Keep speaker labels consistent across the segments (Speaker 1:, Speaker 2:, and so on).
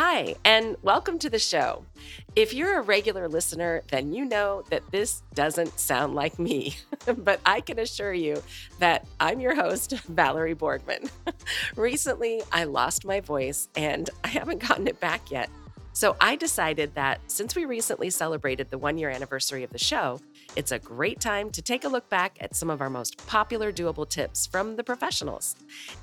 Speaker 1: Hi, and welcome to the show. If you're a regular listener, then you know that this doesn't sound like me, but I can assure you that I'm your host, Valerie Borgman. Recently, I lost my voice and I haven't gotten it back yet. So I decided that since we recently celebrated the one year anniversary of the show, it's a great time to take a look back at some of our most popular doable tips from the professionals.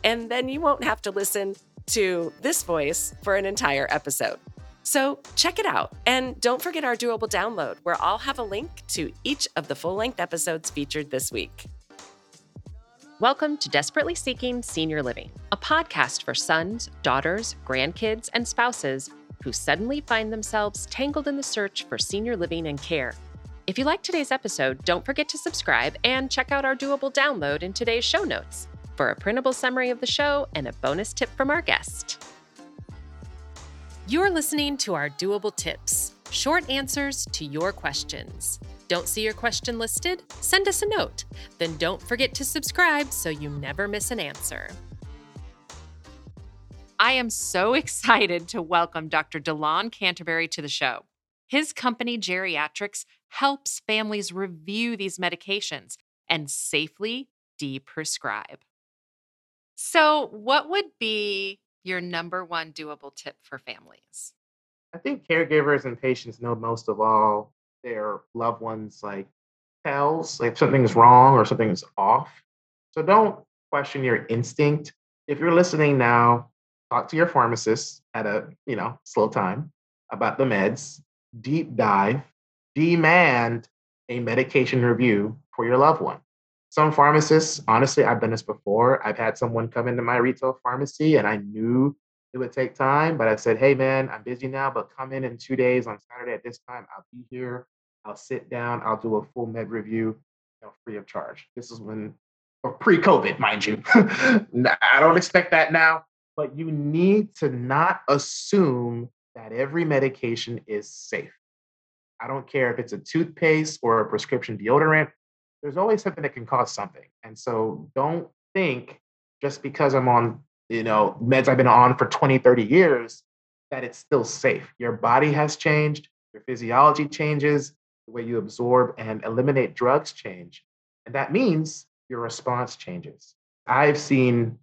Speaker 1: And then you won't have to listen to this voice for an entire episode. So check it out. And don't forget our doable download, where I'll have a link to each of the full length episodes featured this week. Welcome to Desperately Seeking Senior Living, a podcast for sons, daughters, grandkids, and spouses who suddenly find themselves tangled in the search for senior living and care. If you like today's episode, don't forget to subscribe and check out our doable download in today's show notes for a printable summary of the show and a bonus tip from our guest. You're listening to our doable tips, short answers to your questions. Don't see your question listed? Send us a note. Then don't forget to subscribe so you never miss an answer. I am so excited to welcome Dr. Delon Canterbury to the show. His company, GeriatRx, helps families review these medications and safely deprescribe. So, what would be your number one doable tip for families?
Speaker 2: I think caregivers and patients know most of all their loved ones like tells like something's wrong or something's off. So don't question your instinct. If you're listening now, talk to your pharmacist at a, you know, slow time about the meds, deep dive, demand a medication review for your loved one some pharmacists, honestly, I've done this before. I've had someone come into my retail pharmacy and I knew it would take time, but I said, hey, man, I'm busy now, but come in in two days on Saturday at this time. I'll be here. I'll sit down. I'll do a full med review you know, free of charge. This is when, or pre COVID, mind you. I don't expect that now, but you need to not assume that every medication is safe. I don't care if it's a toothpaste or a prescription deodorant there's always something that can cause something. And so don't think just because I'm on, you know, meds I've been on for 20, 30 years that it's still safe. Your body has changed, your physiology changes, the way you absorb and eliminate drugs change. And that means your response changes. I've seen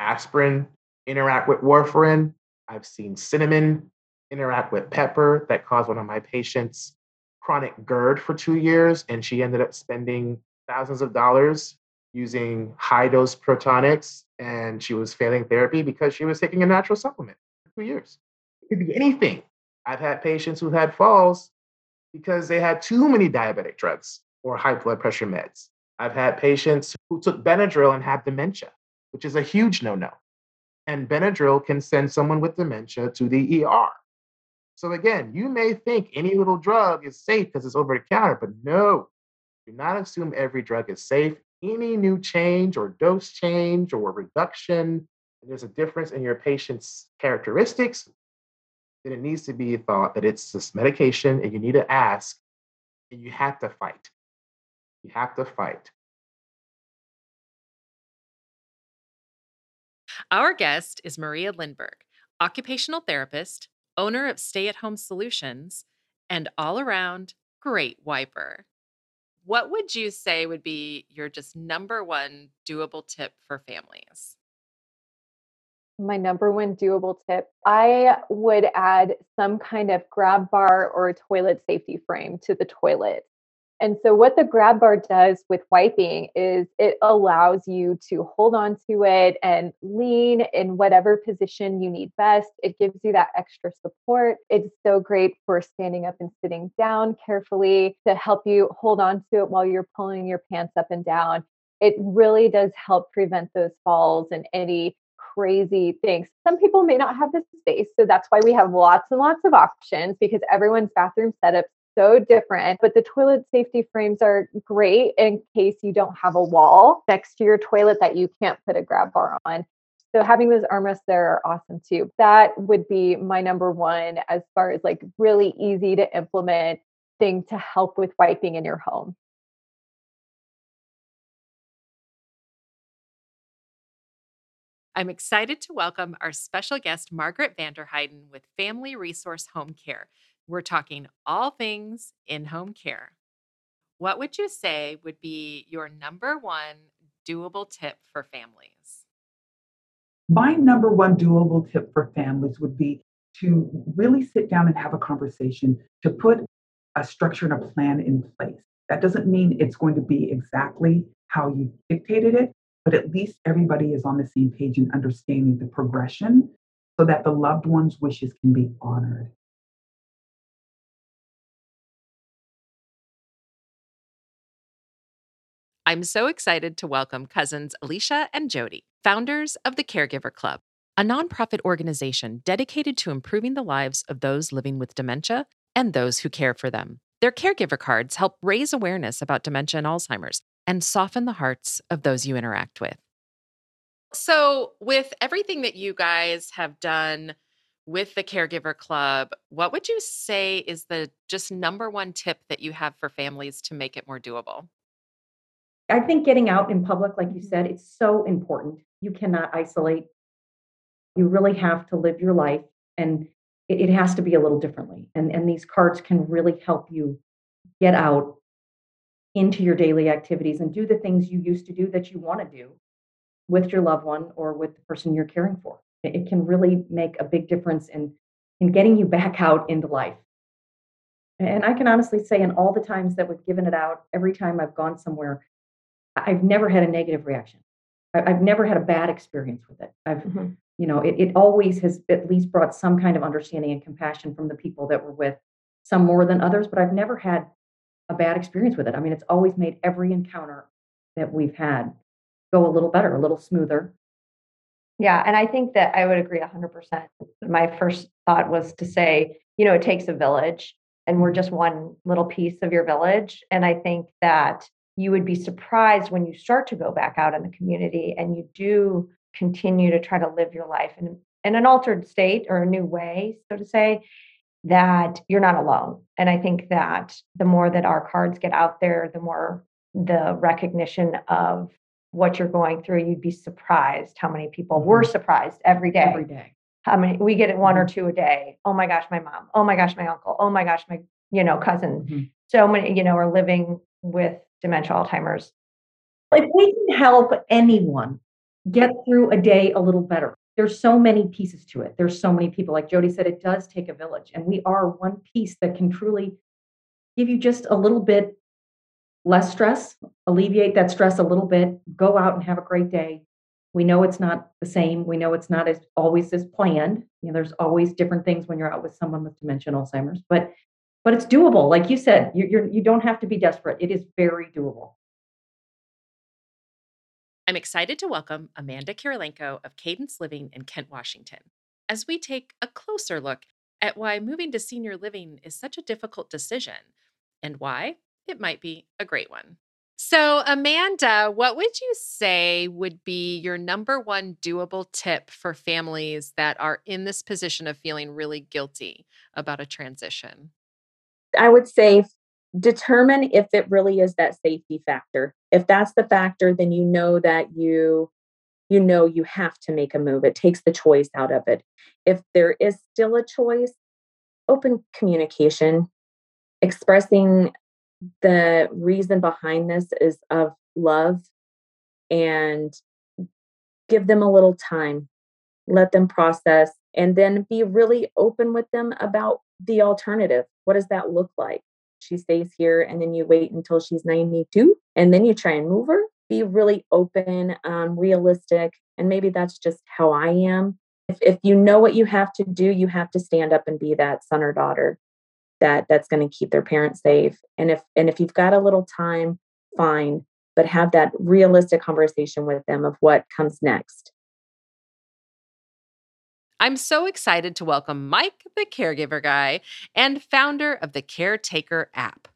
Speaker 2: aspirin interact with warfarin. I've seen cinnamon interact with pepper that caused one of my patients chronic GERD for two years, and she ended up spending thousands of dollars using high dose Protonix, and she was failing therapy because she was taking a natural supplement for two years. It could be anything. I've had patients who had falls because they had too many diabetic drugs or high blood pressure meds. I've had patients who took Benadryl and had dementia, which is a huge no no. And Benadryl can send someone with dementia to the ER. So again, you may think any little drug is safe because it's over the counter, but no, do not assume every drug is safe. Any new change or dose change or reduction, there's a difference in your patient's characteristics, then it needs to be thought that it's this medication and you need to ask and you have to fight. You have to fight.
Speaker 1: Our guest is Maria Lindberg, occupational therapist, owner of Stay at Home Solutions, and all around great wiper. What would you say would be your just number one doable tip for families?
Speaker 3: My number one doable tip I would add some kind of grab bar or a toilet safety frame to the toilet. And so, what the grab bar does with wiping is it allows you to hold on to it and lean in whatever position you need best. It gives you that extra support. It's so great for standing up and sitting down carefully to help you hold on to it while you're pulling your pants up and down. It really does help prevent those falls and any crazy things. Some people may not have the space. So that's why we have lots and lots of options because everyone's bathroom setups so different. But the toilet safety frames are great in case you don't have a wall next to your toilet that you can't put a grab bar on. So having those armrests there are awesome too. That would be my number one as far as like really easy to implement thing to help with wiping in your home.
Speaker 1: I'm excited to welcome our special guest, Margaret Vanderheiden with Family Resource Home Care. We're talking all things in home care. What would you say would be your number one doable tip for families?
Speaker 4: My number one doable tip for families would be to really sit down and have a conversation, to put a structure and a plan in place. That doesn't mean it's going to be exactly how you dictated it, but at least everybody is on the same page and understanding the progression so that the loved one's wishes can be honored.
Speaker 1: I'm so excited to welcome cousins Alicia and Jody, founders of the Caregiver Club, a nonprofit organization dedicated to improving the lives of those living with dementia and those who care for them. Their caregiver cards help raise awareness about dementia and Alzheimer's and soften the hearts of those you interact with. So, with everything that you guys have done with the Caregiver Club, what would you say is the just number one tip that you have for families to make it more doable?
Speaker 5: I think getting out in public, like you said, it's so important. You cannot isolate. You really have to live your life, and it, it has to be a little differently. And, and these cards can really help you get out into your daily activities and do the things you used to do that you want to do with your loved one or with the person you're caring for. It, can really make a big difference in, in getting you back out into life. And I can honestly say, in all the times that we've given it out, every time I've gone somewhere, I've never had a negative reaction. I've never had a bad experience with it. I've, mm-hmm. you know, it, it always has at least brought some kind of understanding and compassion from the people that were with, some more than others, but I've never had a bad experience with it. I mean, it's always made every encounter that we've had go a little better, a little smoother.
Speaker 3: Yeah, and I think that I would agree 100%. My first thought was to say, you know, it takes a village and we're just one little piece of your village. And I think that you would be surprised when you start to go back out in the community and you do continue to try to live your life in, in an altered state or a new way, so to say, that you're not alone. And I think that the more that our cards get out there, the more the recognition of what you're going through, you'd be surprised how many people were mm-hmm. surprised every day.
Speaker 5: Every day.
Speaker 3: How many we get it one or mm-hmm. two a day. Oh my gosh, my mom. Oh my gosh, my uncle. Oh my gosh, my, you know, cousin. Mm-hmm. So many, you know, are living with dementia Alzheimer's.
Speaker 5: If we can help anyone get through a day a little better, there's so many pieces to it. There's so many people. Like Jody said, it does take a village, and we are one piece that can truly give you just a little bit less stress, alleviate that stress a little bit, go out and have a great day. We know it's not the same. We know it's not as always as planned. You know, there's always different things when you're out with someone with dementia Alzheimer's, but but it's doable. Like you said, you, you're you don't have to be desperate. It is very doable.
Speaker 1: I'm excited to welcome Amanda Kirilenko of Cadence Living in Kent, Washington, as we take a closer look at why moving to senior living is such a difficult decision and why it might be a great one. So, Amanda, what would you say would be your number one doable tip for families that are in this position of feeling really guilty about a transition?
Speaker 6: I would say determine if it really is that safety factor. If that's the factor then you know that you you know you have to make a move. It takes the choice out of it. If there is still a choice open communication. Expressing the reason behind this is of love and give them a little time. Let them process and then be really open with them about the alternative what does that look like? She stays here and then you wait until she's 92 and then you try and move her. Be really open um, realistic and maybe that's just how i am. If, if you know what you have to do you have to stand up and be that son or daughter that that's going to keep their parents safe and if and if you've got a little time fine but have that realistic conversation with them of what comes next
Speaker 1: I'm so excited to welcome Mike, the caregiver guy, and founder of the Caretaker app,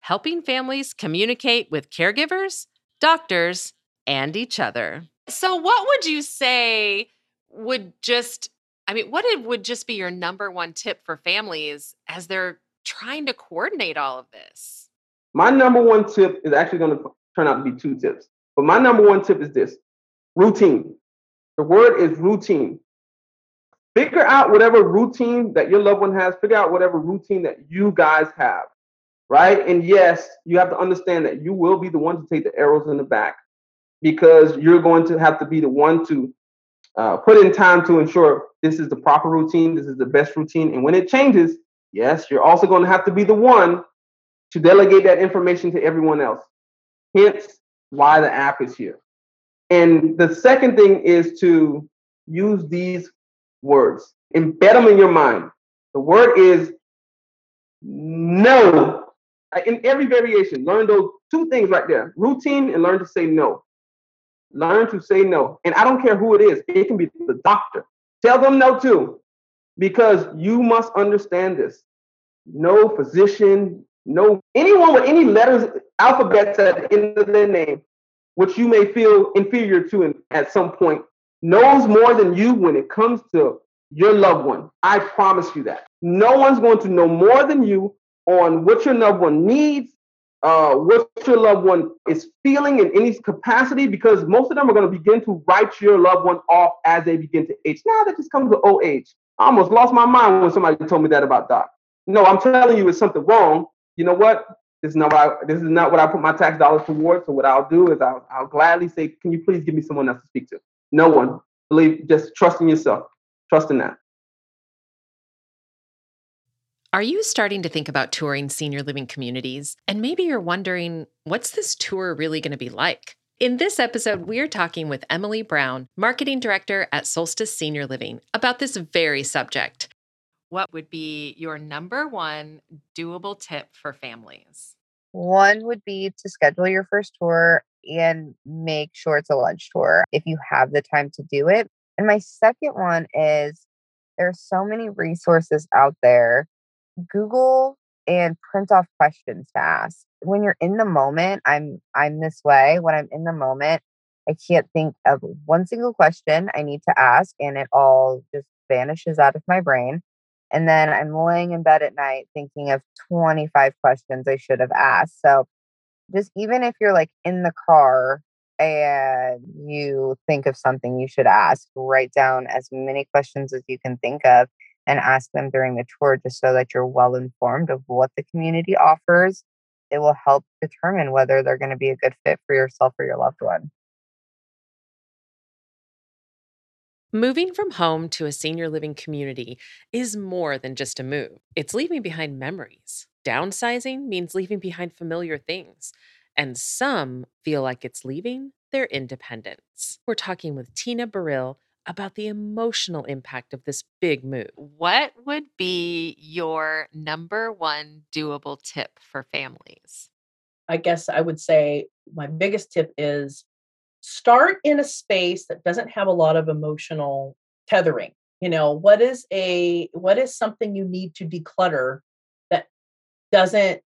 Speaker 1: helping families communicate with caregivers, doctors, and each other. So, what would you say would just, I mean, what would just be your number one tip for families as they're trying to coordinate all of this?
Speaker 7: My number one tip is actually going to turn out to be two tips. But my number one tip is this routine. The word is routine. Figure out whatever routine that your loved one has, figure out whatever routine that you guys have, right? And yes, you have to understand that you will be the one to take the arrows in the back because you're going to have to be the one to uh, put in time to ensure this is the proper routine, this is the best routine. And when it changes, yes, you're also going to have to be the one to delegate that information to everyone else. Hence, why the app is here. And the second thing is to use these words, embed them in your mind. The word is no. In every variation, learn those two things right there routine and learn to say no. Learn to say no. And I don't care who it is, it can be the doctor. Tell them no too, because you must understand this. No physician, no anyone with any letters, alphabets at the end of their name, which you may feel inferior to at some point, knows more than you when it comes to your loved one. I promise you that. No one's going to know more than you on what your loved one needs, uh, what your loved one is feeling in any capacity, because most of them are going to begin to write your loved one off as they begin to age. Now that just comes to old age. I almost lost my mind when somebody told me that about Doc. No, I'm telling you, it's something wrong. You know what? This is not what I, this is not what I put my tax dollars towards. So what I'll do is I'll, I'll gladly say, can you please give me someone else to speak to? No one. Believe, just trust in yourself. Trust in that.
Speaker 1: Are you starting to think about touring senior living communities? And maybe you're wondering, what's this tour really going to be like? In this episode, we're talking with Emily Brown, Marketing Director at Solstice Senior Living, about this very subject. What would be your number one doable tip for families?
Speaker 8: One would be to schedule your first tour and make sure it's a lunch tour if you have the time to do it. And my second one is there's so many resources out there. Google and print off questions to ask. When you're in the moment, I'm I'm this way. When I'm in the moment, I can't think of one single question I need to ask and it all just vanishes out of my brain. And then I'm laying in bed at night thinking of 25 questions I should have asked. So just even if you're like in the car and you think of something you should ask, write down as many questions as you can think of and ask them during the tour just so that you're well informed of what the community offers. It will help determine whether they're going to be a good fit for yourself or your loved one.
Speaker 1: Moving from home to a senior living community is more than just a move. It's leaving behind memories. Downsizing means leaving behind familiar things. And some feel like it's leaving their independence. We're talking with Tina Burrill about the emotional impact of this big move. What would be your number one doable tip for families?
Speaker 9: I guess I would say my biggest tip is start in a space that doesn't have a lot of emotional tethering you know what is a what is something you need to declutter that doesn't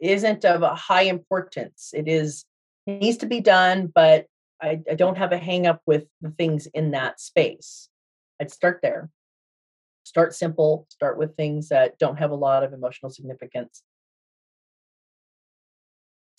Speaker 9: isn't of a high importance? It is needs to be done but I, I don't have a hang up with the things in that space. I'd start there. Start simple start with things that don't have a lot of emotional significance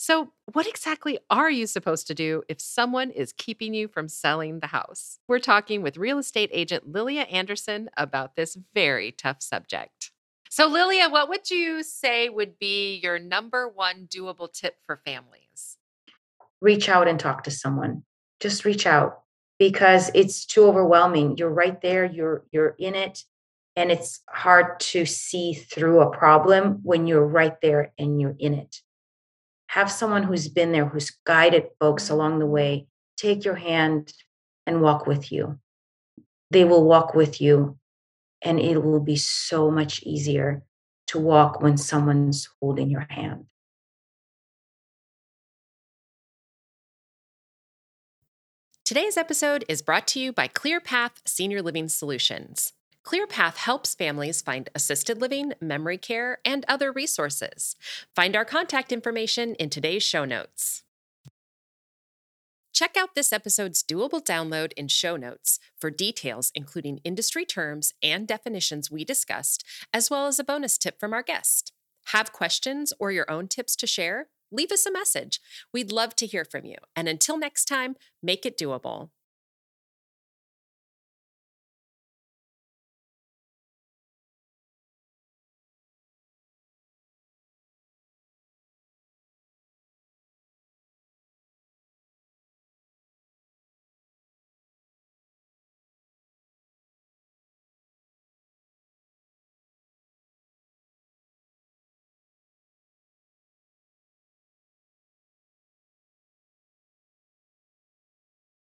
Speaker 1: so, what exactly are you supposed to do if someone is keeping you from selling the house? We're talking with real estate agent Lilia Anderson about this very tough subject. So, Lilia, what would you say would be your number one doable tip for families?
Speaker 5: Reach out and talk to someone. Just reach out because it's too overwhelming. You're right there, you're you're in it, and it's hard to see through a problem when you're right there and you're in it have someone who's been there, who's guided folks along the way, take your hand and walk with you. They will walk with you, and it will be so much easier to walk when someone's holding your hand.
Speaker 1: Today's episode is brought to you by ClearPath Senior Living Solutions. ClearPath helps families find assisted living, memory care, and other resources. Find our contact information in today's show notes. Check out this episode's doable download in show notes for details, including industry terms and definitions we discussed, as well as a bonus tip from our guest. Have questions or your own tips to share? Leave us a message. We'd love to hear from you. And until next time, make it doable.